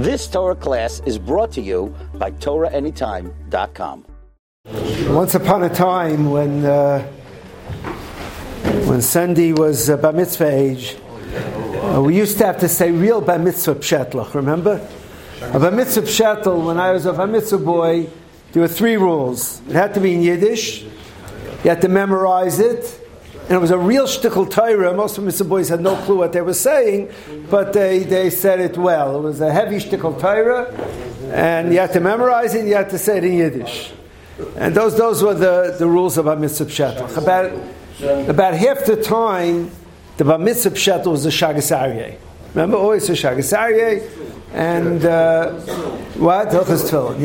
This Torah class is brought to you by TorahAnytime.com. Once upon a time, when uh, when Sandy was uh, bar mitzvah age, uh, we used to have to say real bar mitzvah pshetlach. Remember, a bar mitzvah pshetl. When I was a bar mitzvah boy, there were three rules. It had to be in Yiddish. You had to memorize it. And it was a real shtickle Torah. Most of Mr. Boys had no clue what they were saying, but they, they said it well. It was a heavy shtickle Torah, and you had to memorize it, you had to say it in Yiddish. And those, those were the, the rules of Mitzvah Pshatach. About, about half the time, the Bar Mitzvah Pshatach was the Shagas Aryeh. Remember, always the Shagas Aryeh, and uh, what? Yeah,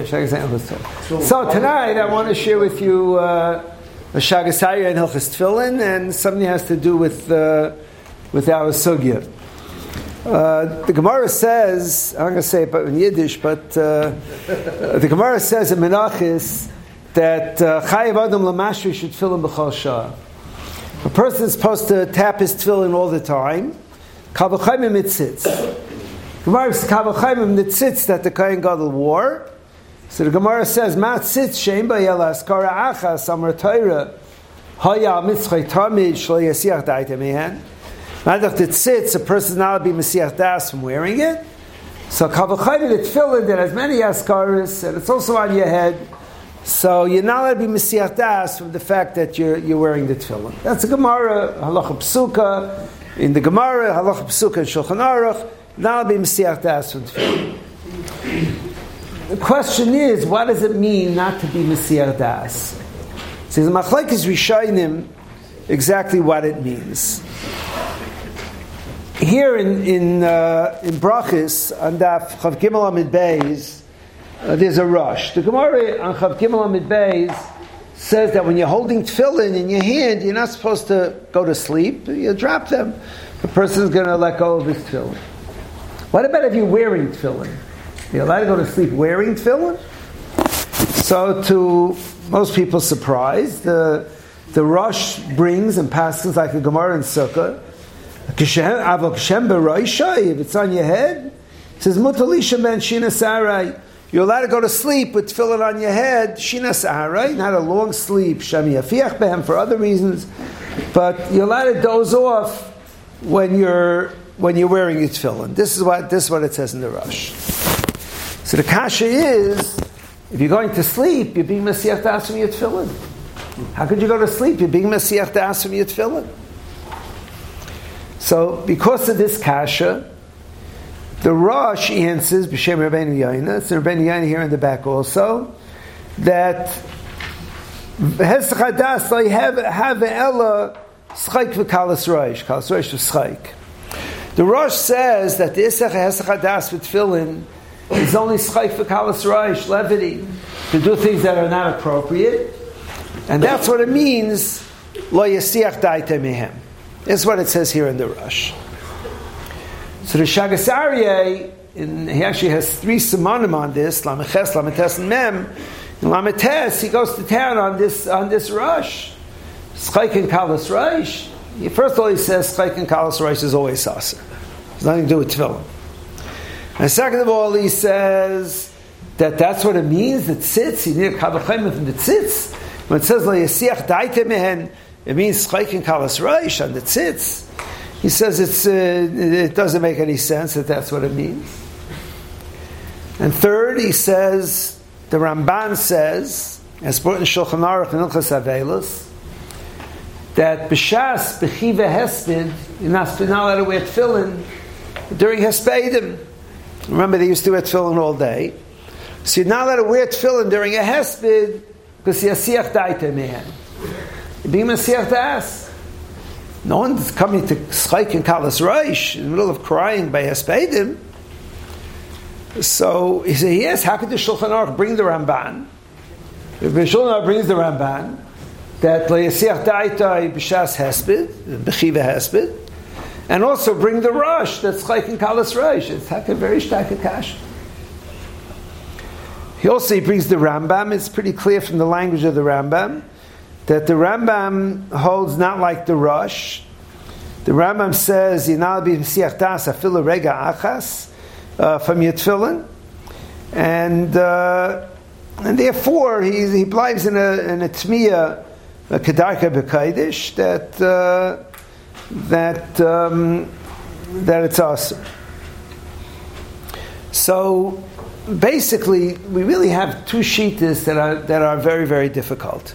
Shagas Aryeh, So tonight, I want to share with you... Uh, a Shagas Aryeh and Hilchas Tefillin, and something has to do with, uh, with our Sugya. Uh, the Gemara says, I'm going to say it in Yiddish, but uh, the Gemara says in Menachis that uh, Chayiv Adam Lamashri should fill in B'chol Shah. A person is supposed to tap his tefillin all the time. Kavachayim mitzitz. Gemara says Kavachayim mitzitz that the Kohen Gadol wore. So the Gemara says, "Mat sitz shein bayelas kara achas amar Torah haya mitzchay tamid shlo yasiach daite mehen." Madach sits, a person not be mesiach das from wearing it. So kavachayim it tefillin that has many askaris, and it's also on your head. So you're not allowed to be mesiach das from the fact that you're, you're wearing the tefillin. That's a Gemara halacha psuka in the Gemara halacha psuka in Shulchan Aruch. Not allowed to be mesiach das from tefillin. The question is, what does it mean not to be Mesiach Das? So the Machlaik is Rishayim exactly what it means. Here in in uh, in Brachis on Daf Chav Gimel Amid Beis, uh, there's a Rosh. The Gemara on Chav Gimel Amid Beis says that when you're holding tefillin in your hand, you're not supposed to go to sleep. You drop them. The person's going to let go of his tefillin. What about if you're wearing tefillin? You're allowed to go to sleep wearing tefillin. So, to most people's surprise, the the Rosh brings and passes like a Gemara and Sukkah. If it's on your head, it says Mutalisha ben Shina Sarai. You're allowed to go to sleep with tefillin on your head, Shina Sarai, not a long sleep, Shami Afiach Behem for other reasons, but you're allowed to doze off when you're when you're wearing your tefillin. This is what this is what it says in the Rosh. So the kasha is, if you're going to sleep, you're being Messiah to ask your tefillin. How could you go to sleep? You're being Messiah to ask your tefillin. So because of this kasha, the Rosh answers, B'Shem Rabbeinu Yonah, it's Rabbeinu Yonah here in the back also, that Hesach Hadas like have have ella schaik v'kalas roish, kalas roish v'schaik. The Rosh says that the Isach Hesach Hadas with tefillin it's only schayk for kalas levity, to do things that are not appropriate. And that's what it means, lo yasiach daite mehem. That's what it says here in the Rosh. So the Shagas Aryeh, he actually has three simonim on this, Lameches, Lametes, and Mem. In Lametes, he goes to town on this, on this Rosh. Schayk and kalas raish. First of all, he says schayk and kalas raish is always sasa. It's nothing to do with tefillin. And second of all, he says that that's what it means, that sits, you need a kabachayim from the sits. When it says, La yasiach daite mehen, it means chaykin kalas reish, and the sits. He says it's, uh, it doesn't make any sense that that's what it means. And third, he says, the Ramban says, as brought in Shulchan Aruch and Ilchas Avelis, that b'shas b'chiva hesped, you're not allowed to wear tefillin during hespedim. Remember, they used to wear tefillin all day. So you're not allowed to wear tefillin during a hesped because you're siach daite man. You're being siach das. No one's coming to schayk and kalas reish in the middle of crying by hespedim. So he said, yes, how could the Shulchan Aruch bring the Ramban? If the Shulchan Aruch brings the Ramban, that le'yasiach da'itai uh, b'shas hesped, b'chiva hesped, and also bring the Rosh that's chayk and kalas rush. It's like a very stark kash. He also he brings the Rambam. It's pretty clear from the language of the Rambam that the Rambam holds not like the Rosh. The Rambam says, "Yinal bi das afilu rega achas." uh, from your tefillin, and uh, and therefore he he believes in a in a tmiya, a kedarka b'kaidish that uh, that um, that it's awesome. So basically, we really have two shitas that are that are very very difficult.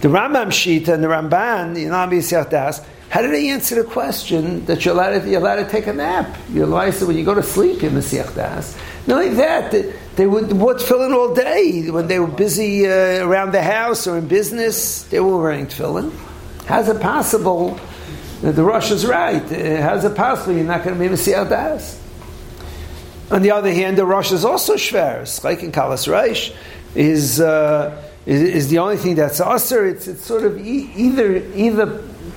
The Rambam shita and the Ramban, the Yonam Das, how do they answer the question that you're allowed to, you're allowed to take a nap? You're allowed to, when you go to sleep in Mashiach Das. Not only that, they, would wore tefillin all day when they were busy uh, around the house or in business. They were wearing tefillin. How's it possible? That The Rosh is right. How's it possible you're not going to be Mashiach Das? On the other hand, the Rosh is also shver. Like in Kalas Reish is, uh, is, is the only thing that's usher. It's, it's sort of e- either either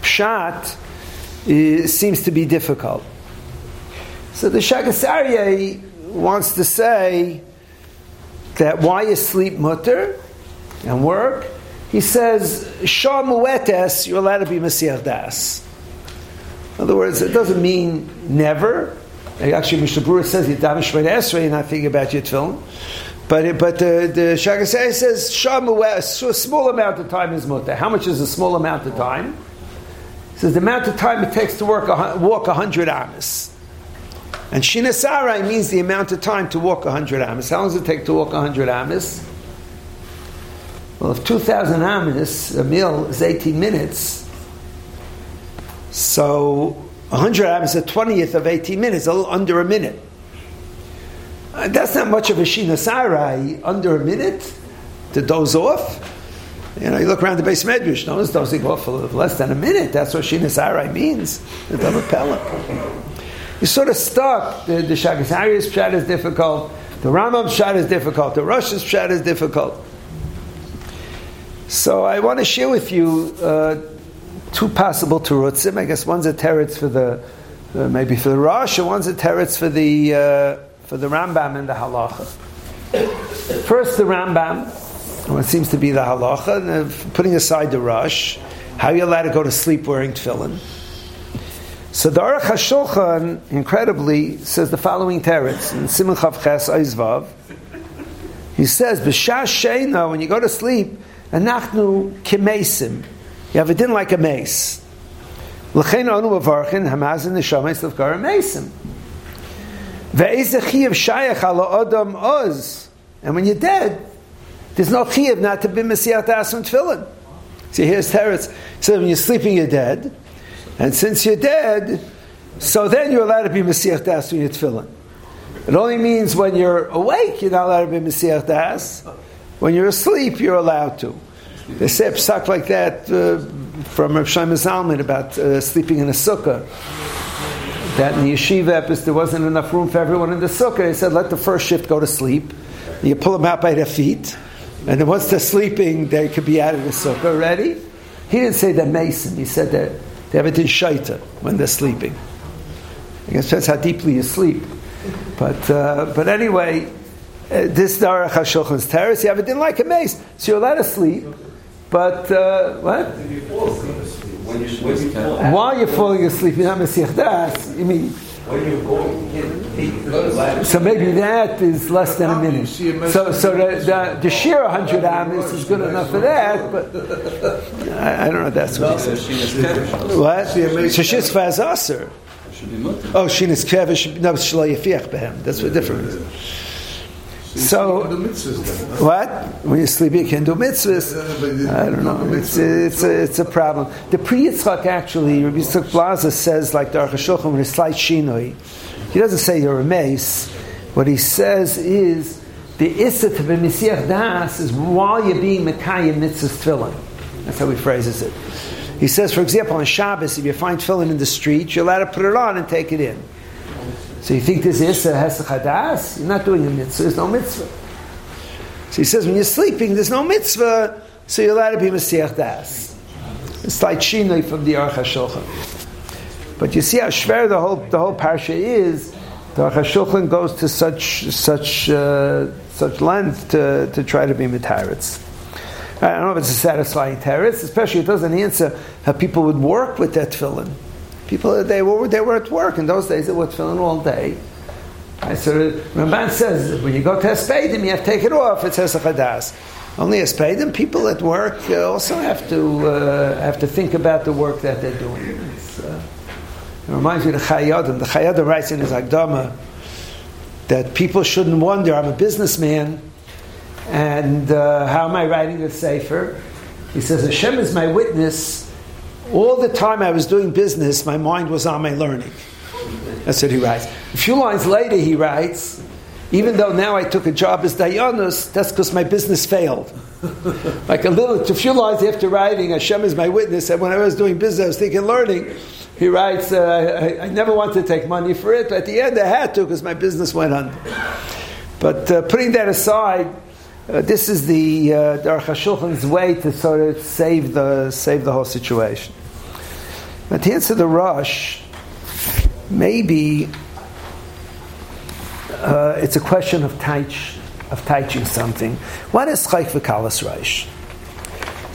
pshat uh, seems to be difficult. So the Shagas Aryeh wants to say that why you sleep mutter and work. He says shah muetes you're allowed to be Masiach Das. In other words, it doesn't mean never. Actually, Mishnah Berurah says Shved Esrei, you're not thinking about your tefillin. But but the the Shagas Aryeh says Shamu a small amount of time is mutter. How much is a small amount of time? He says the amount of time it takes to work a, walk hundred amas. And Shinasarai means the amount of time to walk hundred amas. How long does it take to walk hundred amas? Well, if two thousand amas a meal is eighteen minutes, so 100 ams, a 20th of 18 minutes, a little under a minute. Uh, that's not much of a Shina Sarai, under a minute to doze off. You know, you look around the beis medrash, no one's dozing off for less than a minute. That's what Shina Sarai means, the double pellet. You're sort of stuck. The, the Shagas Aryeh's pshat is difficult, the Rambam's pshat is difficult, the Rosh's pshat is difficult. So I want to share with you uh, two possible terutzim. I guess one's a teretz for the uh, maybe for the Rosh, and one's a teretz for the uh, for the Rambam and the Halacha. First, the Rambam, what seems to be the Halacha, uh, putting aside the Rosh, how are you allowed to go to sleep wearing tefillin? So the Aruch HaShulchan, incredibly, says the following teretz in Simon Chav Ches Eizvav. He says, "B'shas sheina, when you go to sleep, anachnu kimesim, you have a din like a mace. L'chein anu avarchin hamazin neshames lefkar mesim. Ve'ez chiyav shayach ala adam oz. And when you're dead, there's no chiyav not to be mesiyat asun tefillin. See, here's Teretz. So when you're sleeping, you're dead. And since you're dead, so then you're allowed to be mesiyat asun your tefillin. It only means when you're awake, you're not allowed to be mesiyat das. When you're asleep, you're allowed to. They say a psak like that uh, from Rav Shlomo Zalman about uh, sleeping in a sukkah. That in the yeshiva there wasn't enough room for everyone in the sukkah. They said let the first shift go to sleep. You pull them out by their feet, and then once they're sleeping, they could be out of the sukkah ready. He didn't say they're mason. He said that they have it in shaita when they're sleeping. I guess that's how deeply you sleep. But uh, but anyway, uh, this Darach HaShulchan's terrace, you have it in like a mace, so you're allowed to sleep. But uh, what? While you're falling asleep, you're not Mesiach Das. You mean? So maybe that is less than a minute. So, so the, the, the sheer 100 amis is good enough for that, but I, I don't know if that's what he said. What? So she's faz aser. Oh, she's kevish. No, shlo yafiach behem. That's what different. So, what? When you sleep, you can do mitzvahs. I don't know. It's, it's, a, it's a problem. The Pri Yitzchak actually, Rabbi Yitzchak Blazer says, like the Aruch HaShulchan, with a slight shinoi. He doesn't say you're a mace. What he says is, the issa to be Mesiach Das is while you're being Mekayim mitzvahs tefillin. That's how he phrases it. He says, for example, on Shabbos, if you find tefillin in the street, you're allowed to put it on and take it in. So you think this is a Hesach You're not doing a mitzvah, there's no mitzvah. So he says when you're sleeping, there's no mitzvah, so you're allowed to be Mesiach Das. It's like Shinoi from the Aruch HaShulchan. But you see how shver the whole, the whole parsha is, the Aruch HaShulchan goes to such, such, uh, such length to, to try to be Mitaritz. I don't know if it's a satisfying teretz, especially it doesn't answer how people would work with that tefillin. People, they were, they were at work. In those days, they were tefillin all day. Right, so Ramban says when you go to Espedim, you have to take it off. It says a chadas. Only Espedim, people at work also have to uh, have to think about the work that they're doing. Uh, it reminds me of the Chayei Adam. The Chayei Adam writes in his Agdama that people shouldn't wonder. I'm a businessman, and uh, how am I writing a sefer? He says Hashem is my witness. All the time I was doing business, my mind was on my learning. That's what he writes. A few lines later, he writes, even though now I took a job as Dayanus, that's because my business failed. like a little, a few lines after writing, Hashem is my witness, and when I was doing business, I was thinking learning. He writes, uh, I, I, never wanted to take money for it, but at the end I had to because my business went under. But uh, putting that aside, uh, this is the uh, Aruch way to sort of save the, save the whole situation. But to answer the Rosh, maybe uh, it's a question of teach, of teaching something. What is chayk v'kalas reish?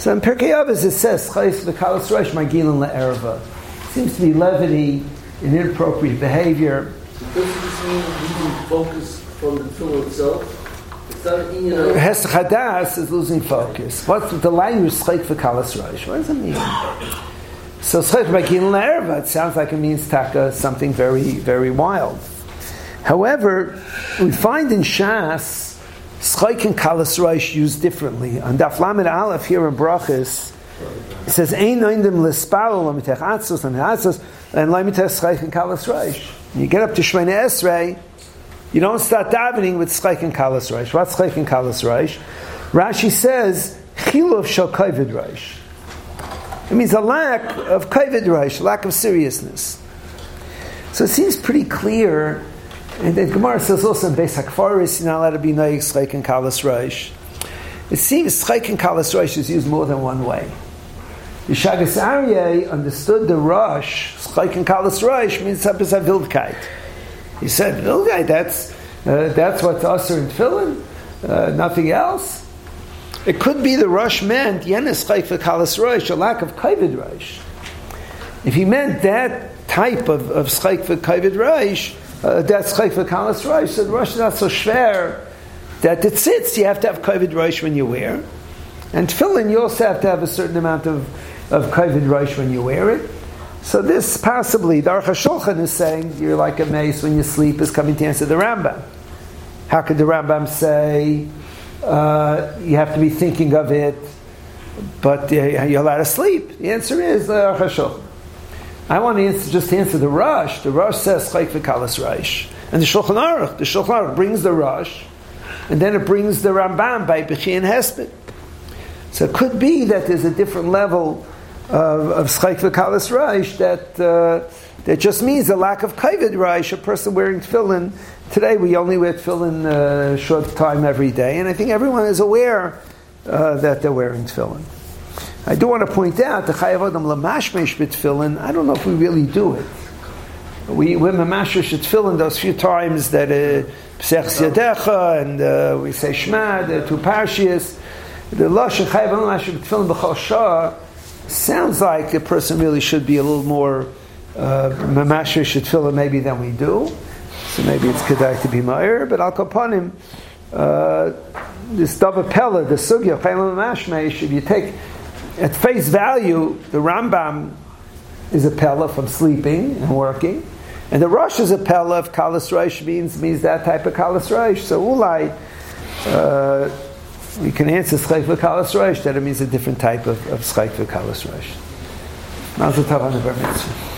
So in Pirkei Avos it says chayk v'kalas reish magilin le'erva. Seems to be levity and inappropriate behavior. Does this mean losing focus from the film itself? You know. Chadas is losing focus. What's the language chayk v'kalas reish? What does it mean? So it sounds like it means taka something very, very wild. However, we find in Shas, Schech and Kalas Reish used differently. On Daf Lamed Aleph here in Brachis, it says, Ein noindim l'spalo l'mitech atzos and and Kalas Reish. You get up to Shemene Esrei, you don't start davening with Schech and Kalas Reish. What's Schech and Kalas Reish? Rashi says, Chilov shal Reish. It means a lack of kavod reish, lack of seriousness. So it seems pretty clear, and the Gemara says also in Beis Hakfaris, you're not allowed to be naik schek and kalas reish. It seems schek and kalas reish is used more than one way. Yishagas Aryeh understood the Rosh, schek and kalas reish means sabes vildkeit. He said, vildkeit, that's, uh, that's what's usher in tefillin, uh, nothing else. It could be the Rosh meant yenis chayfa kalas rosh, a lack of kavod rosh. If he meant that type of, of chayfa kavod rosh, uh, that's chayfa kalas rosh, so the rosh is not so schwer that it sits. You have to have kavod rosh when you wear. And tefillin, you also have to have a certain amount of, of kavod rosh when you wear it. So this possibly, the Aruch HaShulchan is saying you're like a mace when you sleep is coming to answer the Rambam. How could the Rambam say uh, you have to be thinking of it, but uh, you're allowed to sleep. The answer is uh, Chashul. I want to answer, just answer the Rosh. The Rosh says Chayk v'kalas Rush. And the Shulchan Aruch, the Shulchan Aruch brings the Rosh, and then it brings the Rambam by Bechi and Hesped. So it could be that there's a different level of, of v'kalas Rush that, uh, that just means a lack of Kavod Rush, a person wearing tefillin Today we only wear tefillin a uh, short time every day, and I think everyone is aware uh, that they're wearing tefillin. I do want to point out the chayav adam lamashmesh tefillin. I don't know if we really do it. We we're tefillin those few times that uh, yadecha and uh, we say shema the two parshias. The lashon chayav adam lamashmesh b'chol sounds like a person really should be a little more uh, mamashmesh tefillin maybe than we do. So maybe it's kedai to be ma'ir, but al kapanim, uh, this dava pella, the sugya, chaylam mashmeish, if you take at face value, the Rambam is a pella from sleeping and working, and the Rosh is a pella of kalas reish means means that type of kalas reish. So ulai, uh, we can answer schayk kalas reish that it means a different type of, of schayk kalas reish. Mazel tov on the.